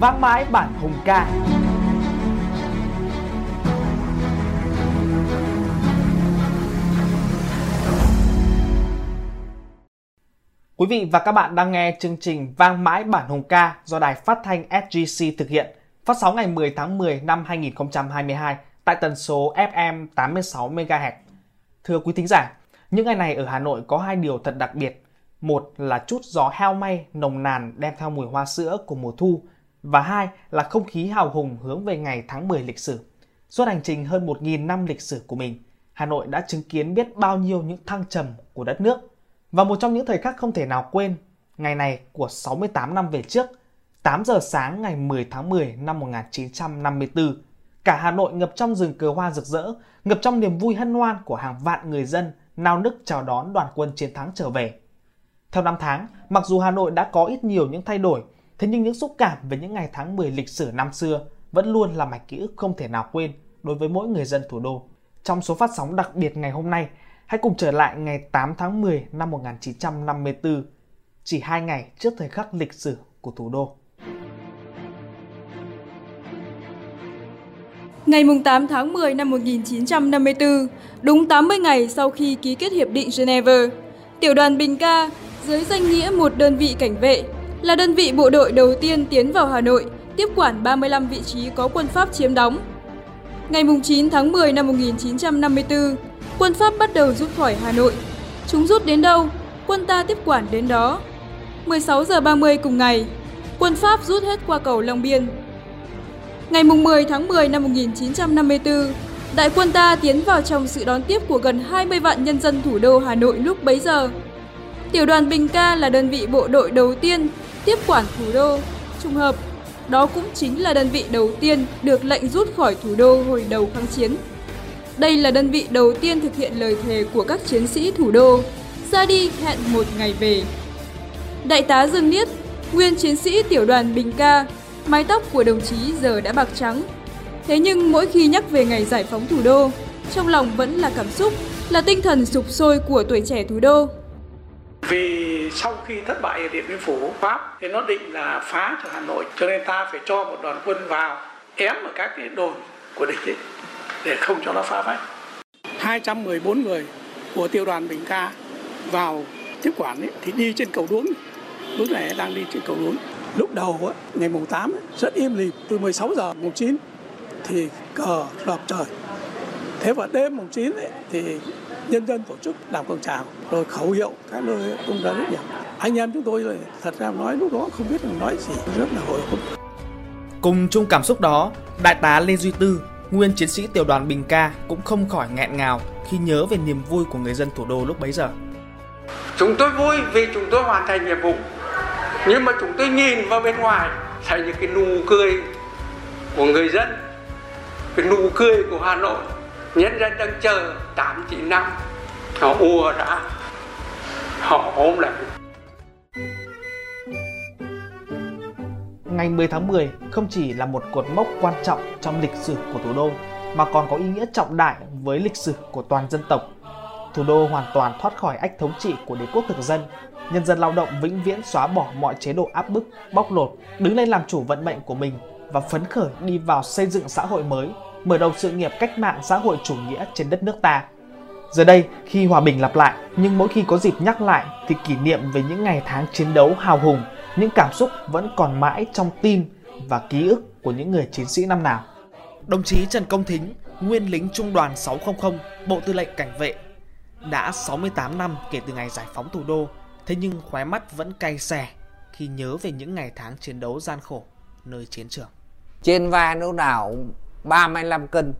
vang mãi bản hùng ca. Quý vị và các bạn đang nghe chương trình Vang mãi bản hùng ca do đài phát thanh SGC thực hiện, phát sóng ngày 10 tháng 10 năm 2022 tại tần số FM 86 MHz. Thưa quý thính giả, những ngày này ở Hà Nội có hai điều thật đặc biệt. Một là chút gió heo may nồng nàn đem theo mùi hoa sữa của mùa thu và hai là không khí hào hùng hướng về ngày tháng 10 lịch sử. Suốt hành trình hơn 1.000 năm lịch sử của mình, Hà Nội đã chứng kiến biết bao nhiêu những thăng trầm của đất nước. Và một trong những thời khắc không thể nào quên, ngày này của 68 năm về trước, 8 giờ sáng ngày 10 tháng 10 năm 1954, cả Hà Nội ngập trong rừng cờ hoa rực rỡ, ngập trong niềm vui hân hoan của hàng vạn người dân nao nức chào đón đoàn quân chiến thắng trở về. Theo năm tháng, mặc dù Hà Nội đã có ít nhiều những thay đổi, thế nhưng những xúc cảm về những ngày tháng 10 lịch sử năm xưa vẫn luôn là mạch ký ức không thể nào quên đối với mỗi người dân thủ đô. Trong số phát sóng đặc biệt ngày hôm nay, hãy cùng trở lại ngày 8 tháng 10 năm 1954, chỉ hai ngày trước thời khắc lịch sử của thủ đô. Ngày 8 tháng 10 năm 1954, đúng 80 ngày sau khi ký kết Hiệp định Geneva, Tiểu đoàn Bình Ca, dưới danh nghĩa một đơn vị cảnh vệ, là đơn vị bộ đội đầu tiên tiến vào Hà Nội, tiếp quản 35 vị trí có quân Pháp chiếm đóng. Ngày 9 tháng 10 năm 1954, quân Pháp bắt đầu rút khỏi Hà Nội. Chúng rút đến đâu, quân ta tiếp quản đến đó. 16 giờ 30 cùng ngày, quân Pháp rút hết qua cầu Long Biên. Ngày 10 tháng 10 năm 1954, đại quân ta tiến vào trong sự đón tiếp của gần 20 vạn nhân dân thủ đô Hà Nội lúc bấy giờ. Tiểu đoàn Bình Ca là đơn vị bộ đội đầu tiên tiếp quản thủ đô. Trùng hợp, đó cũng chính là đơn vị đầu tiên được lệnh rút khỏi thủ đô hồi đầu kháng chiến. Đây là đơn vị đầu tiên thực hiện lời thề của các chiến sĩ thủ đô, ra đi hẹn một ngày về. Đại tá Dương Niết, nguyên chiến sĩ tiểu đoàn Bình Ca, mái tóc của đồng chí giờ đã bạc trắng. Thế nhưng mỗi khi nhắc về ngày giải phóng thủ đô, trong lòng vẫn là cảm xúc, là tinh thần sụp sôi của tuổi trẻ thủ đô. Vì sau khi thất bại ở Điện Biên Phủ, Pháp thì nó định là phá cho Hà Nội, cho nên ta phải cho một đoàn quân vào ém ở các cái đồn của địch ấy, để không cho nó phá vách. 214 người của tiêu đoàn Bình Ca vào tiếp quản ấy, thì đi trên cầu đuống. Lúc này đang đi trên cầu đuống. Lúc đầu ấy, ngày mùng 8 ấy, rất im lìm từ 16 giờ mùng 9 thì cờ lợp trời. Thế và đêm mùng 9 ấy, thì nhân dân tổ chức làm cổng trào rồi khẩu hiệu các nơi cũng đã rất nhiều. Anh em chúng tôi rồi thật ra nói lúc đó không biết là nói gì rất là hồi hộp. Cùng chung cảm xúc đó đại tá lê duy tư nguyên chiến sĩ tiểu đoàn bình ca cũng không khỏi nghẹn ngào khi nhớ về niềm vui của người dân thủ đô lúc bấy giờ. Chúng tôi vui vì chúng tôi hoàn thành nhiệm vụ. Nhưng mà chúng tôi nhìn vào bên ngoài thấy những cái nụ cười của người dân cái nụ cười của hà nội nhân dân đang chờ tám chín năm họ ùa ra. Họ ôm lại. Ngày 10 tháng 10 không chỉ là một cột mốc quan trọng trong lịch sử của thủ đô mà còn có ý nghĩa trọng đại với lịch sử của toàn dân tộc. Thủ đô hoàn toàn thoát khỏi ách thống trị của đế quốc thực dân, nhân dân lao động vĩnh viễn xóa bỏ mọi chế độ áp bức, bóc lột, đứng lên làm chủ vận mệnh của mình và phấn khởi đi vào xây dựng xã hội mới mở đầu sự nghiệp cách mạng xã hội chủ nghĩa trên đất nước ta. Giờ đây, khi hòa bình lặp lại, nhưng mỗi khi có dịp nhắc lại thì kỷ niệm về những ngày tháng chiến đấu hào hùng, những cảm xúc vẫn còn mãi trong tim và ký ức của những người chiến sĩ năm nào. Đồng chí Trần Công Thính, nguyên lính trung đoàn 600, Bộ Tư lệnh Cảnh vệ, đã 68 năm kể từ ngày giải phóng thủ đô, thế nhưng khóe mắt vẫn cay xè khi nhớ về những ngày tháng chiến đấu gian khổ nơi chiến trường. Trên vai lúc nào 35 cân.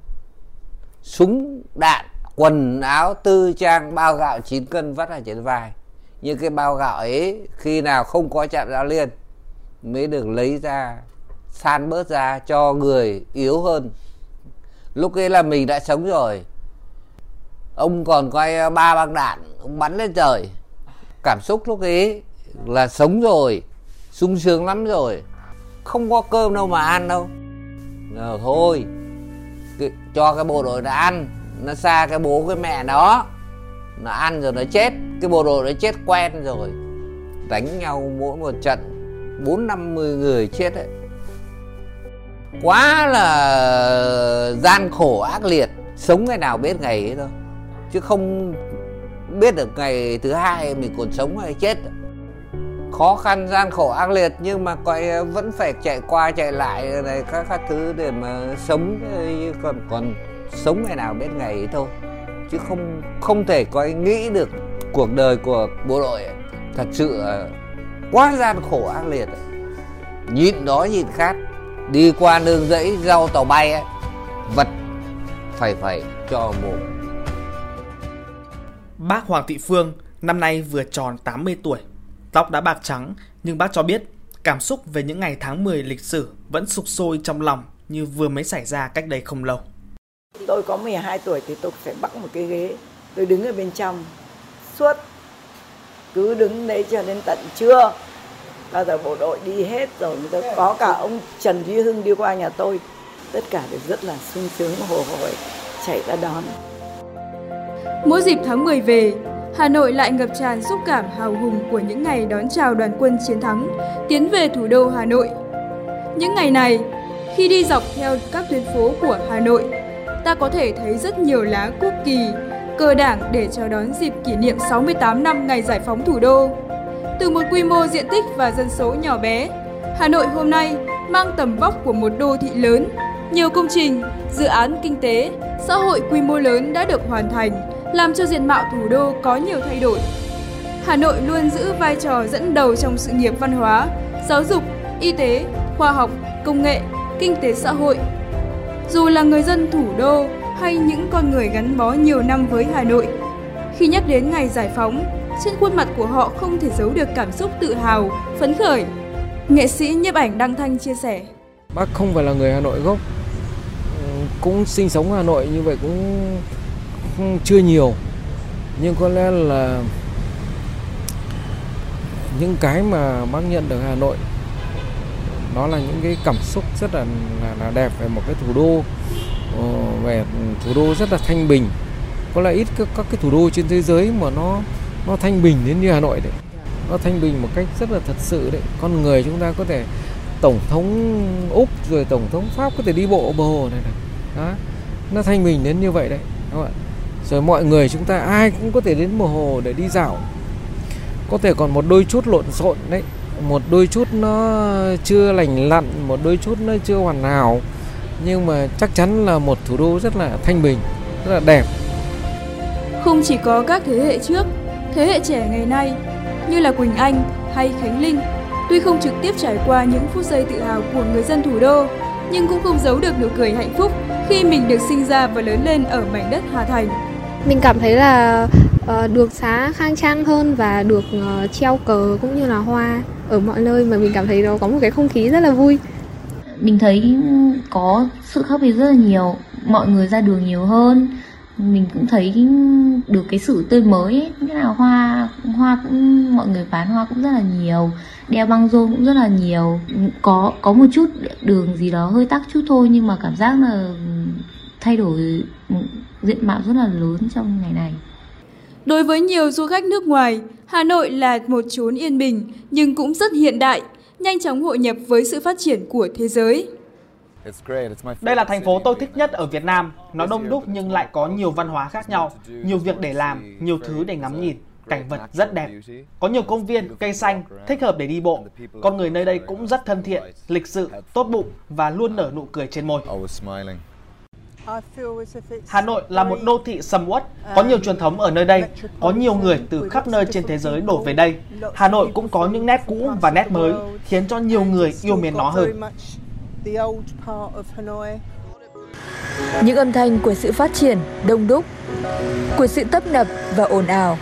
Súng, đạn, quần áo, tư trang, bao gạo 9 cân vắt ở trên vai. Nhưng cái bao gạo ấy khi nào không có chạm giao liên mới được lấy ra, san bớt ra cho người yếu hơn. Lúc ấy là mình đã sống rồi. Ông còn coi ờ, ba băng đạn, ông bắn lên trời. Cảm xúc lúc ấy là sống rồi, sung sướng lắm rồi. Không có cơm đâu mà ăn đâu. Rồi thôi cho cái bộ đội nó ăn, nó xa cái bố cái mẹ nó. Nó ăn rồi nó chết. Cái bộ đội nó chết quen rồi. Đánh nhau mỗi một trận. Bốn năm mươi người chết ấy quá là gian khổ ác liệt. Sống ngày nào biết ngày ấy thôi. Chứ không biết được ngày thứ hai mình còn sống hay chết khó khăn gian khổ ác liệt nhưng mà coi ờ, vẫn phải chạy qua chạy lại này các các thứ để mà sống ờ, còn còn sống ngày nào biết ngày ấy thôi. Chứ không không thể coi nghĩ được cuộc đời của bộ đội thật sự quá gian khổ ác liệt nhịn đó nhịn khát đi qua nương rẫy rau tàu bay ấy, vật phải phải cho mồm Bác Hoàng Thị Phương năm nay vừa tròn 80 tuổi, tóc đã bạc trắng nhưng bác cho biết cảm xúc về những ngày tháng 10 lịch sử vẫn sục sôi trong lòng như vừa mới xảy ra cách đây không lâu. Tôi có 12 tuổi thì tôi phải bắt một cái ghế, tôi đứng ở bên trong suốt cứ đứng đấy cho đến tận trưa. Bao giờ bộ đội đi hết rồi tôi có cả ông Trần Duy Hưng đi qua nhà tôi. Tất cả đều rất là sung sướng hồ hởi chạy ra đón. Mỗi dịp tháng 10 về, Hà Nội lại ngập tràn xúc cảm hào hùng của những ngày đón chào đoàn quân chiến thắng, tiến về thủ đô Hà Nội. Những ngày này, khi đi dọc theo các tuyến phố của Hà Nội, ta có thể thấy rất nhiều lá quốc kỳ, cờ đảng để chào đón dịp kỷ niệm 68 năm ngày giải phóng thủ đô. Từ một quy mô diện tích và dân số nhỏ bé, Hà Nội hôm nay mang tầm vóc của một đô thị lớn. Nhiều công trình, dự án kinh tế, xã hội quy mô lớn đã được hoàn thành, làm cho diện mạo thủ đô có nhiều thay đổi. Hà Nội luôn giữ vai trò dẫn đầu trong sự nghiệp văn hóa, giáo dục, y tế, khoa học, công nghệ, kinh tế xã hội. Dù là người dân thủ đô hay những con người gắn bó nhiều năm với Hà Nội, khi nhắc đến ngày giải phóng, trên khuôn mặt của họ không thể giấu được cảm xúc tự hào, phấn khởi. Nghệ sĩ nhiếp ảnh Đăng Thanh chia sẻ. Bác không phải là người Hà Nội gốc, ừ, cũng sinh sống Hà Nội như vậy cũng chưa nhiều. Nhưng có lẽ là những cái mà bác nhận được Hà Nội đó là những cái cảm xúc rất là là, là đẹp về một cái thủ đô ờ, về thủ đô rất là thanh bình. Có lẽ ít các, các cái thủ đô trên thế giới mà nó nó thanh bình đến như Hà Nội đấy. Nó thanh bình một cách rất là thật sự đấy. Con người chúng ta có thể tổng thống úc rồi tổng thống pháp có thể đi bộ bờ hồ này này. Đó nó thanh bình đến như vậy đấy các bạn rồi mọi người chúng ta ai cũng có thể đến mùa hồ để đi dạo. Có thể còn một đôi chút lộn xộn đấy. Một đôi chút nó chưa lành lặn, một đôi chút nó chưa hoàn hảo. Nhưng mà chắc chắn là một thủ đô rất là thanh bình, rất là đẹp. Không chỉ có các thế hệ trước, thế hệ trẻ ngày nay, như là Quỳnh Anh hay Khánh Linh, tuy không trực tiếp trải qua những phút giây tự hào của người dân thủ đô, nhưng cũng không giấu được nụ cười hạnh phúc khi mình được sinh ra và lớn lên ở mảnh đất Hà Thành. Mình cảm thấy là uh, được xá khang trang hơn và được uh, treo cờ cũng như là hoa ở mọi nơi mà mình cảm thấy nó có một cái không khí rất là vui. Mình thấy có sự khác biệt rất là nhiều, mọi người ra đường nhiều hơn, mình cũng thấy được cái sự tươi mới ấy. nghĩa là hoa hoa cũng mọi người bán hoa cũng rất là nhiều đeo băng rôn cũng rất là nhiều có có một chút đường gì đó hơi tắc chút thôi nhưng mà cảm giác là thay đổi diện mạo rất là lớn trong ngày này Đối với nhiều du khách nước ngoài, Hà Nội là một chốn yên bình nhưng cũng rất hiện đại, nhanh chóng hội nhập với sự phát triển của thế giới. Đây là thành phố tôi thích nhất ở Việt Nam. Nó đông đúc nhưng lại có nhiều văn hóa khác nhau, nhiều việc để làm, nhiều thứ để ngắm nhìn. Cảnh vật rất đẹp. Có nhiều công viên, cây xanh, thích hợp để đi bộ. Con người nơi đây cũng rất thân thiện, lịch sự, tốt bụng và luôn nở nụ cười trên môi. Hà Nội là một đô thị sầm uất, có nhiều truyền thống ở nơi đây, có nhiều người từ khắp nơi trên thế giới đổ về đây. Hà Nội cũng có những nét cũ và nét mới, khiến cho nhiều người yêu mến nó hơn. Những âm thanh của sự phát triển đông đúc, của sự tấp nập và ồn ào,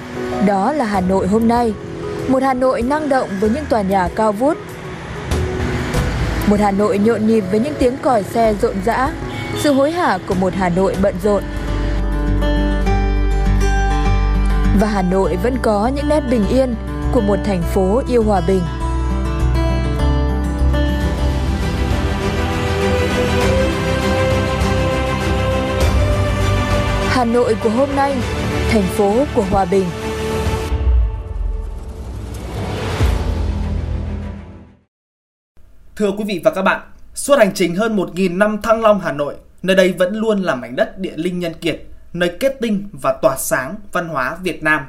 đó là Hà Nội hôm nay. Một Hà Nội năng động với những tòa nhà cao vút. Một Hà Nội nhộn nhịp với những tiếng còi xe rộn rã, sự hối hả của một Hà Nội bận rộn. Và Hà Nội vẫn có những nét bình yên của một thành phố yêu hòa bình. Hà Nội của hôm nay, thành phố của hòa bình. Thưa quý vị và các bạn, Suốt hành trình hơn 1.000 năm Thăng Long Hà Nội, nơi đây vẫn luôn là mảnh đất địa linh nhân kiệt, nơi kết tinh và tỏa sáng văn hóa Việt Nam.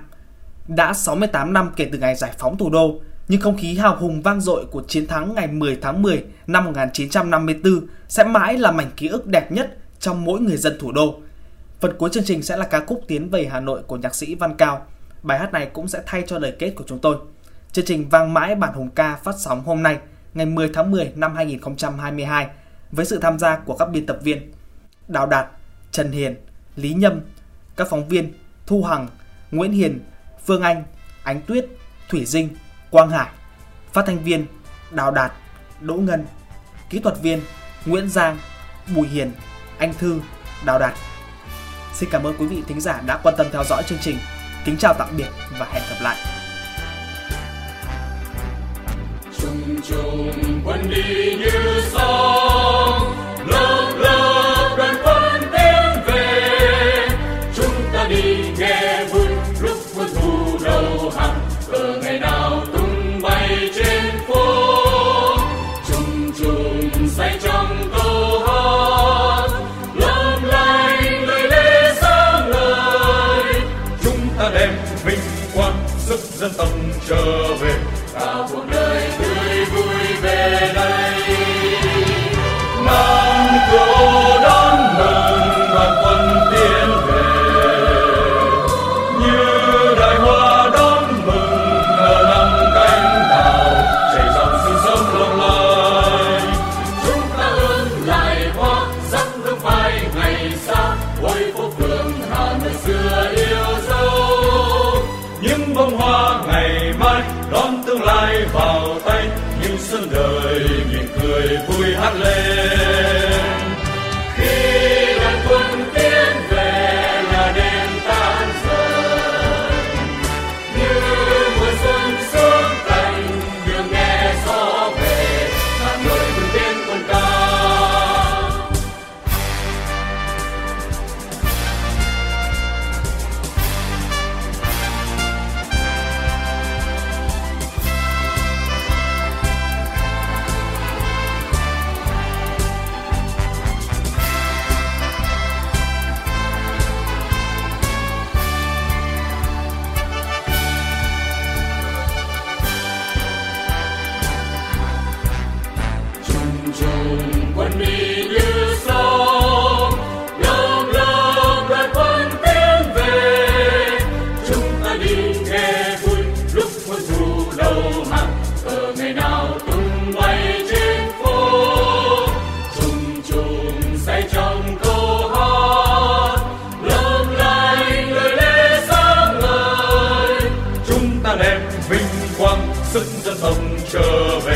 Đã 68 năm kể từ ngày giải phóng thủ đô, nhưng không khí hào hùng vang dội của chiến thắng ngày 10 tháng 10 năm 1954 sẽ mãi là mảnh ký ức đẹp nhất trong mỗi người dân thủ đô. Phần cuối chương trình sẽ là ca khúc Tiến về Hà Nội của nhạc sĩ Văn Cao. Bài hát này cũng sẽ thay cho lời kết của chúng tôi. Chương trình vang mãi bản hùng ca phát sóng hôm nay, ngày 10 tháng 10 năm 2022, với sự tham gia của các biên tập viên Đào Đạt, Trần Hiền, Lý Nhâm, các phóng viên Thu Hằng, Nguyễn Hiền, Phương Anh, Ánh Tuyết, Thủy Dinh, Quang Hải, phát thanh viên Đào Đạt, Đỗ Ngân, kỹ thuật viên Nguyễn Giang, Bùi Hiền, Anh Thư, Đào Đạt. Xin cảm ơn quý vị thính giả đã quan tâm theo dõi chương trình. Kính chào tạm biệt và hẹn gặp lại. Trung quân đi như sóng, lớp lớp đoàn quân tiến về. Chúng ta đi nghe vui lúc quân thù đầu hàng, cờ ngày nào tung bay trên phố. Trung trung say trong câu hát, lấp lánh lời lẽ sáng lời Chúng ta đem vinh quang sức dân tộc trở về đem vinh quang sức dân tộc trở về.